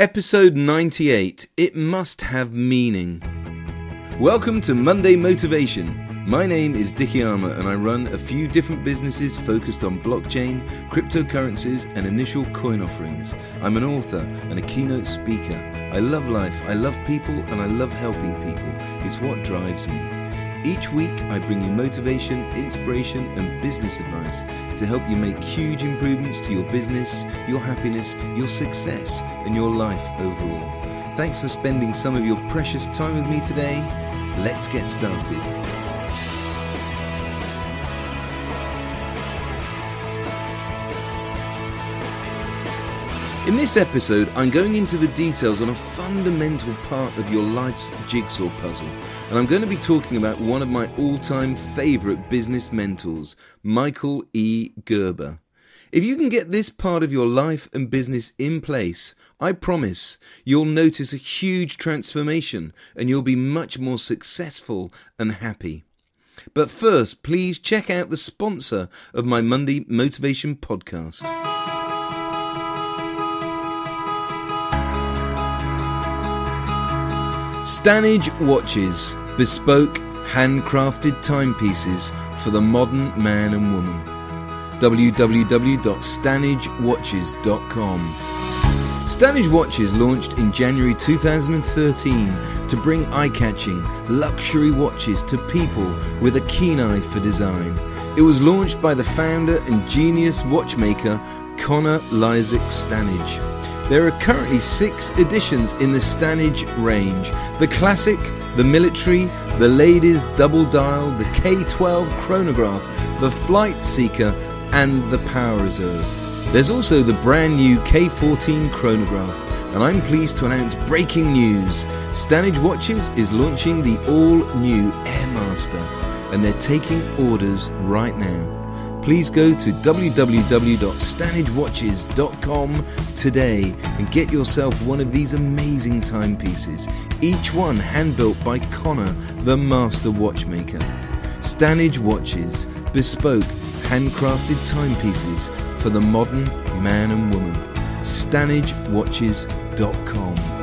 Episode 98 It Must Have Meaning. Welcome to Monday Motivation. My name is Dicky Armour and I run a few different businesses focused on blockchain, cryptocurrencies, and initial coin offerings. I'm an author and a keynote speaker. I love life, I love people, and I love helping people. It's what drives me. Each week, I bring you motivation, inspiration, and business advice to help you make huge improvements to your business, your happiness, your success, and your life overall. Thanks for spending some of your precious time with me today. Let's get started. In this episode, I'm going into the details on a fundamental part of your life's jigsaw puzzle, and I'm going to be talking about one of my all time favourite business mentors, Michael E. Gerber. If you can get this part of your life and business in place, I promise you'll notice a huge transformation and you'll be much more successful and happy. But first, please check out the sponsor of my Monday Motivation podcast. Stanage Watches, bespoke, handcrafted timepieces for the modern man and woman. www.stanagewatches.com. Stanage Watches launched in January 2013 to bring eye catching, luxury watches to people with a keen eye for design. It was launched by the founder and genius watchmaker Connor Lysak Stanage. There are currently six editions in the Stanage range the Classic, the Military, the Ladies Double Dial, the K12 Chronograph, the Flight Seeker, and the Power Reserve. There's also the brand new K14 Chronograph, and I'm pleased to announce breaking news. Stanage Watches is launching the all new Airmaster, and they're taking orders right now please go to www.stanagewatches.com today and get yourself one of these amazing timepieces, each one hand built by Connor, the master watchmaker. Stanage Watches, bespoke, handcrafted timepieces for the modern man and woman. StanageWatches.com.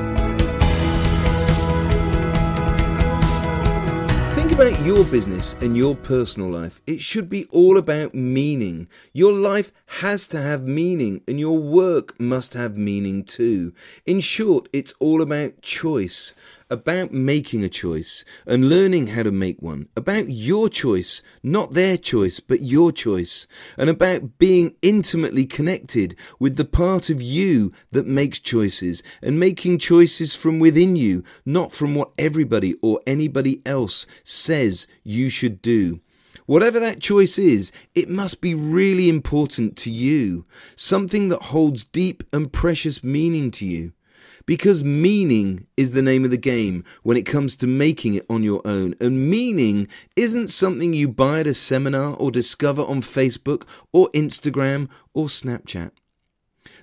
about your business and your personal life, it should be all about meaning. Your life has to have meaning, and your work must have meaning too. In short, it's all about choice about making a choice and learning how to make one, about your choice, not their choice, but your choice, and about being intimately connected with the part of you that makes choices and making choices from within you, not from what everybody or anybody else says you should do. Whatever that choice is, it must be really important to you, something that holds deep and precious meaning to you. Because meaning is the name of the game when it comes to making it on your own. And meaning isn't something you buy at a seminar or discover on Facebook or Instagram or Snapchat.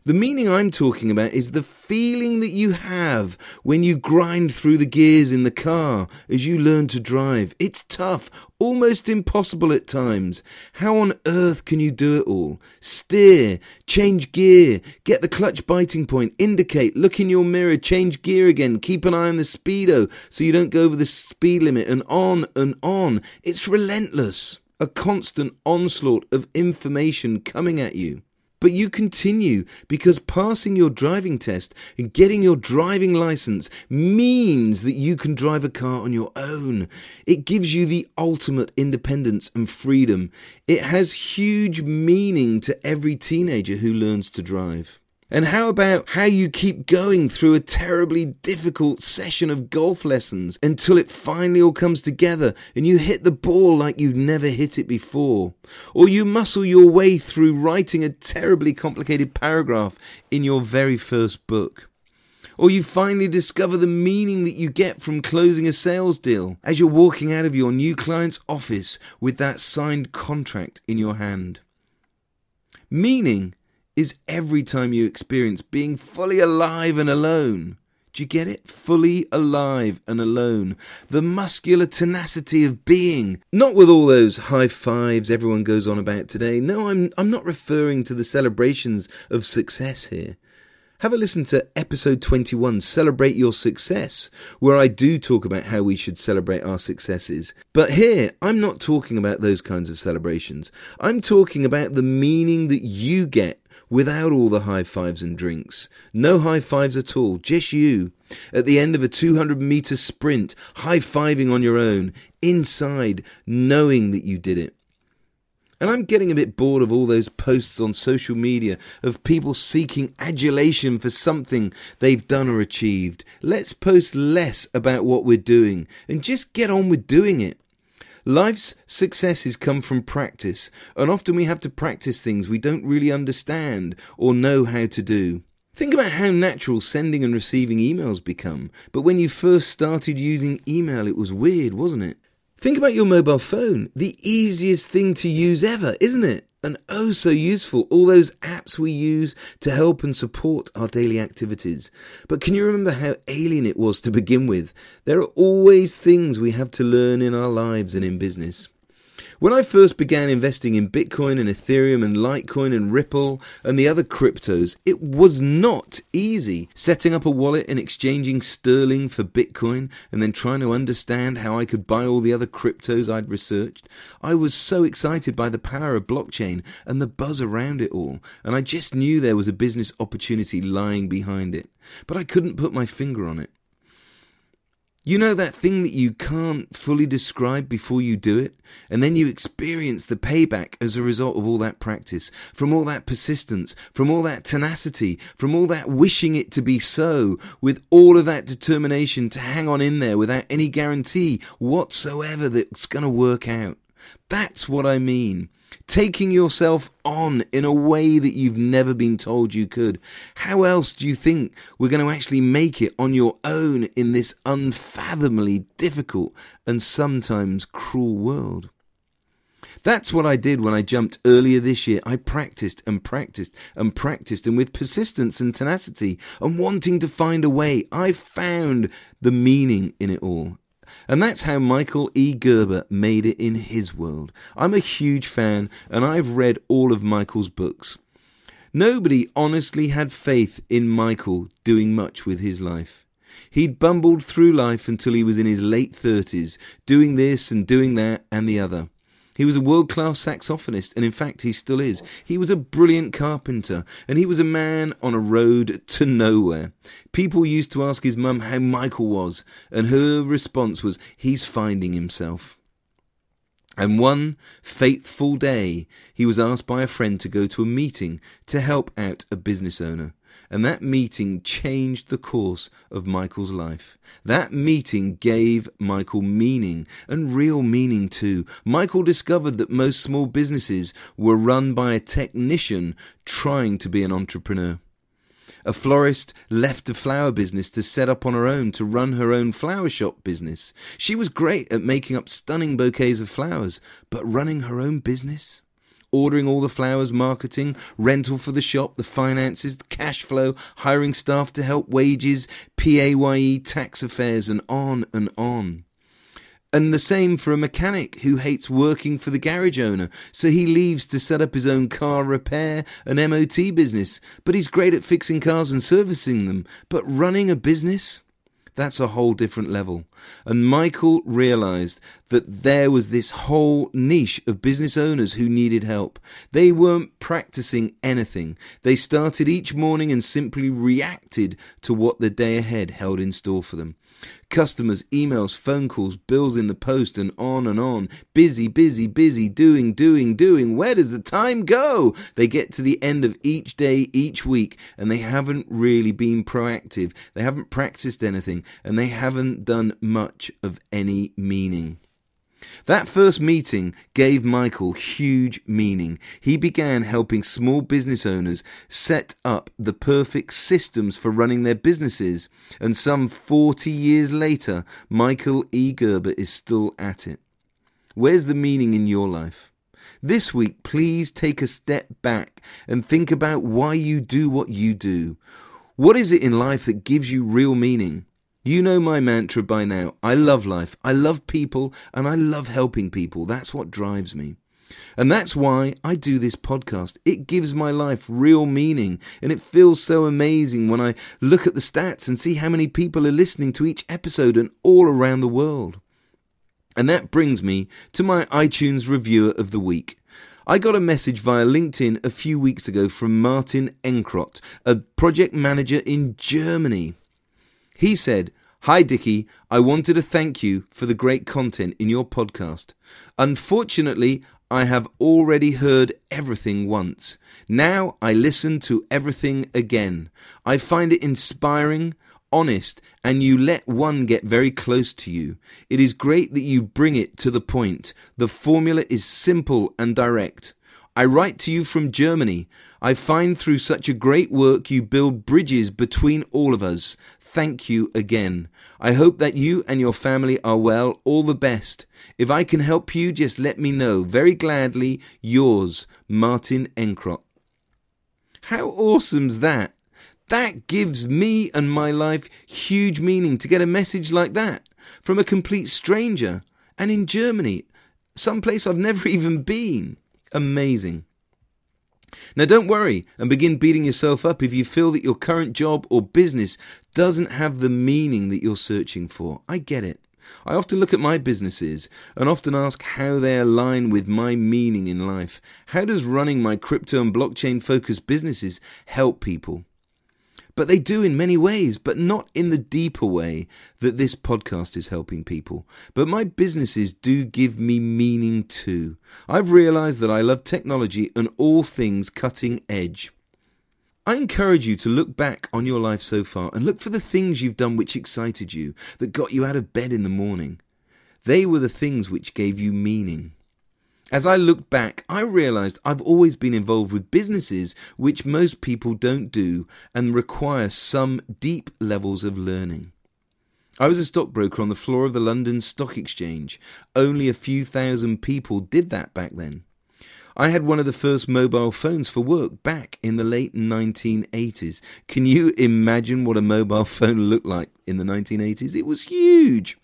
The meaning I'm talking about is the feeling that you have when you grind through the gears in the car as you learn to drive. It's tough, almost impossible at times. How on earth can you do it all? Steer, change gear, get the clutch biting point, indicate, look in your mirror, change gear again, keep an eye on the speedo so you don't go over the speed limit, and on and on. It's relentless. A constant onslaught of information coming at you. But you continue because passing your driving test and getting your driving license means that you can drive a car on your own. It gives you the ultimate independence and freedom. It has huge meaning to every teenager who learns to drive. And how about how you keep going through a terribly difficult session of golf lessons until it finally all comes together and you hit the ball like you've never hit it before? Or you muscle your way through writing a terribly complicated paragraph in your very first book? Or you finally discover the meaning that you get from closing a sales deal as you're walking out of your new client's office with that signed contract in your hand. Meaning is every time you experience being fully alive and alone. Do you get it? Fully alive and alone. The muscular tenacity of being. Not with all those high fives everyone goes on about today. No, I'm, I'm not referring to the celebrations of success here. Have a listen to episode 21, Celebrate Your Success, where I do talk about how we should celebrate our successes. But here, I'm not talking about those kinds of celebrations. I'm talking about the meaning that you get without all the high fives and drinks. No high fives at all, just you. At the end of a 200 meter sprint, high fiving on your own, inside, knowing that you did it. And I'm getting a bit bored of all those posts on social media of people seeking adulation for something they've done or achieved. Let's post less about what we're doing and just get on with doing it. Life's successes come from practice, and often we have to practice things we don't really understand or know how to do. Think about how natural sending and receiving emails become, but when you first started using email, it was weird, wasn't it? Think about your mobile phone, the easiest thing to use ever, isn't it? and oh so useful, all those apps we use to help and support our daily activities. But can you remember how alien it was to begin with? There are always things we have to learn in our lives and in business. When I first began investing in Bitcoin and Ethereum and Litecoin and Ripple and the other cryptos, it was not easy. Setting up a wallet and exchanging sterling for Bitcoin and then trying to understand how I could buy all the other cryptos I'd researched. I was so excited by the power of blockchain and the buzz around it all, and I just knew there was a business opportunity lying behind it. But I couldn't put my finger on it. You know that thing that you can't fully describe before you do it? And then you experience the payback as a result of all that practice, from all that persistence, from all that tenacity, from all that wishing it to be so, with all of that determination to hang on in there without any guarantee whatsoever that it's going to work out. That's what I mean taking yourself on in a way that you've never been told you could. How else do you think we're going to actually make it on your own in this unfathomably difficult and sometimes cruel world? That's what I did when I jumped earlier this year. I practiced and practiced and practiced, and with persistence and tenacity and wanting to find a way, I found the meaning in it all. And that's how Michael E. Gerber made it in his world. I'm a huge fan, and I've read all of Michael's books. Nobody honestly had faith in Michael doing much with his life. He'd bumbled through life until he was in his late 30s, doing this and doing that and the other. He was a world class saxophonist, and in fact, he still is. He was a brilliant carpenter, and he was a man on a road to nowhere. People used to ask his mum how Michael was, and her response was, He's finding himself. And one fateful day, he was asked by a friend to go to a meeting to help out a business owner. And that meeting changed the course of Michael's life. That meeting gave Michael meaning, and real meaning too. Michael discovered that most small businesses were run by a technician trying to be an entrepreneur. A florist left the flower business to set up on her own to run her own flower shop business. She was great at making up stunning bouquets of flowers, but running her own business? ordering all the flowers, marketing, rental for the shop, the finances, the cash flow, hiring staff to help wages, PAYE, tax affairs, and on and on. And the same for a mechanic who hates working for the garage owner, so he leaves to set up his own car repair and MOT business. But he's great at fixing cars and servicing them. But running a business? That's a whole different level. And Michael realized that there was this whole niche of business owners who needed help. They weren't practicing anything. They started each morning and simply reacted to what the day ahead held in store for them. Customers, emails, phone calls, bills in the post, and on and on. Busy, busy, busy, doing, doing, doing. Where does the time go? They get to the end of each day, each week, and they haven't really been proactive. They haven't practiced anything, and they haven't done much of any meaning. That first meeting gave Michael huge meaning. He began helping small business owners set up the perfect systems for running their businesses, and some 40 years later, Michael E. Gerber is still at it. Where's the meaning in your life? This week, please take a step back and think about why you do what you do. What is it in life that gives you real meaning? You know my mantra by now. I love life, I love people, and I love helping people. That's what drives me. And that's why I do this podcast. It gives my life real meaning, and it feels so amazing when I look at the stats and see how many people are listening to each episode and all around the world. And that brings me to my iTunes reviewer of the week. I got a message via LinkedIn a few weeks ago from Martin Enkrot, a project manager in Germany. He said, Hi, Dicky. I wanted to thank you for the great content in your podcast. Unfortunately, I have already heard everything once. Now I listen to everything again. I find it inspiring, honest, and you let one get very close to you. It is great that you bring it to the point. The formula is simple and direct. I write to you from Germany. I find through such a great work you build bridges between all of us. Thank you again. I hope that you and your family are well. All the best. If I can help you, just let me know. Very gladly, yours, Martin Enkrot. How awesome's that? That gives me and my life huge meaning to get a message like that from a complete stranger and in Germany, someplace I've never even been. Amazing. Now, don't worry and begin beating yourself up if you feel that your current job or business doesn't have the meaning that you're searching for. I get it. I often look at my businesses and often ask how they align with my meaning in life. How does running my crypto and blockchain focused businesses help people? But they do in many ways, but not in the deeper way that this podcast is helping people. But my businesses do give me meaning too. I've realized that I love technology and all things cutting edge. I encourage you to look back on your life so far and look for the things you've done which excited you, that got you out of bed in the morning. They were the things which gave you meaning. As I looked back, I realized I've always been involved with businesses which most people don't do and require some deep levels of learning. I was a stockbroker on the floor of the London Stock Exchange. Only a few thousand people did that back then. I had one of the first mobile phones for work back in the late 1980s. Can you imagine what a mobile phone looked like in the 1980s? It was huge.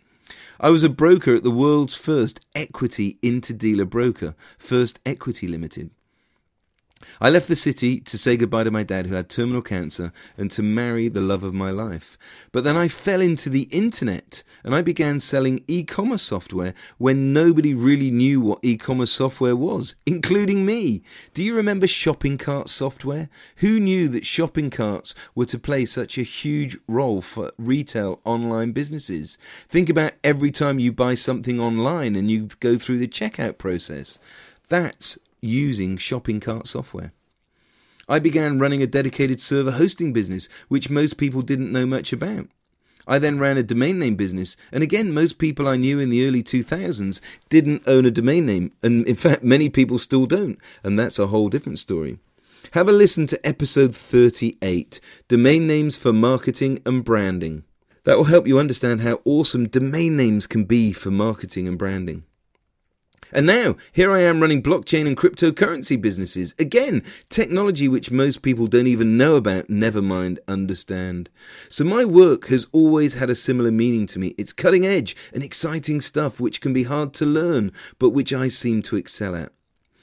I was a broker at the world's first equity interdealer broker, First Equity Limited. I left the city to say goodbye to my dad, who had terminal cancer, and to marry the love of my life. But then I fell into the internet and I began selling e commerce software when nobody really knew what e commerce software was, including me. Do you remember shopping cart software? Who knew that shopping carts were to play such a huge role for retail online businesses? Think about every time you buy something online and you go through the checkout process. That's using shopping cart software. I began running a dedicated server hosting business, which most people didn't know much about. I then ran a domain name business, and again, most people I knew in the early 2000s didn't own a domain name, and in fact, many people still don't, and that's a whole different story. Have a listen to episode 38 Domain Names for Marketing and Branding. That will help you understand how awesome domain names can be for marketing and branding. And now, here I am running blockchain and cryptocurrency businesses. Again, technology which most people don't even know about, never mind understand. So my work has always had a similar meaning to me. It's cutting edge and exciting stuff which can be hard to learn, but which I seem to excel at.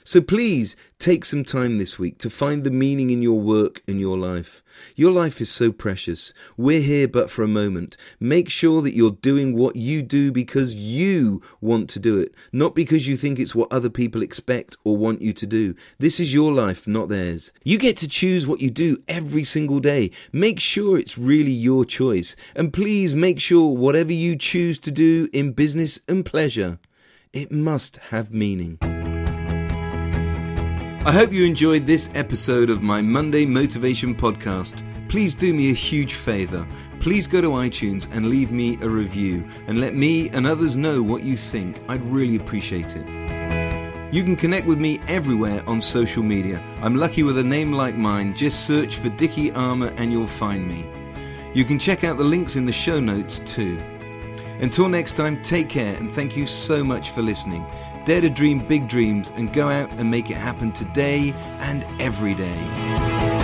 So please take some time this week to find the meaning in your work and your life. Your life is so precious. We're here but for a moment. Make sure that you're doing what you do because you want to do it, not because you think it's what other people expect or want you to do. This is your life, not theirs. You get to choose what you do every single day. Make sure it's really your choice. And please make sure whatever you choose to do in business and pleasure, it must have meaning. I hope you enjoyed this episode of my Monday Motivation Podcast. Please do me a huge favor. Please go to iTunes and leave me a review and let me and others know what you think. I'd really appreciate it. You can connect with me everywhere on social media. I'm lucky with a name like mine. Just search for Dicky Armour and you'll find me. You can check out the links in the show notes too. Until next time, take care and thank you so much for listening. Dare to dream big dreams and go out and make it happen today and every day.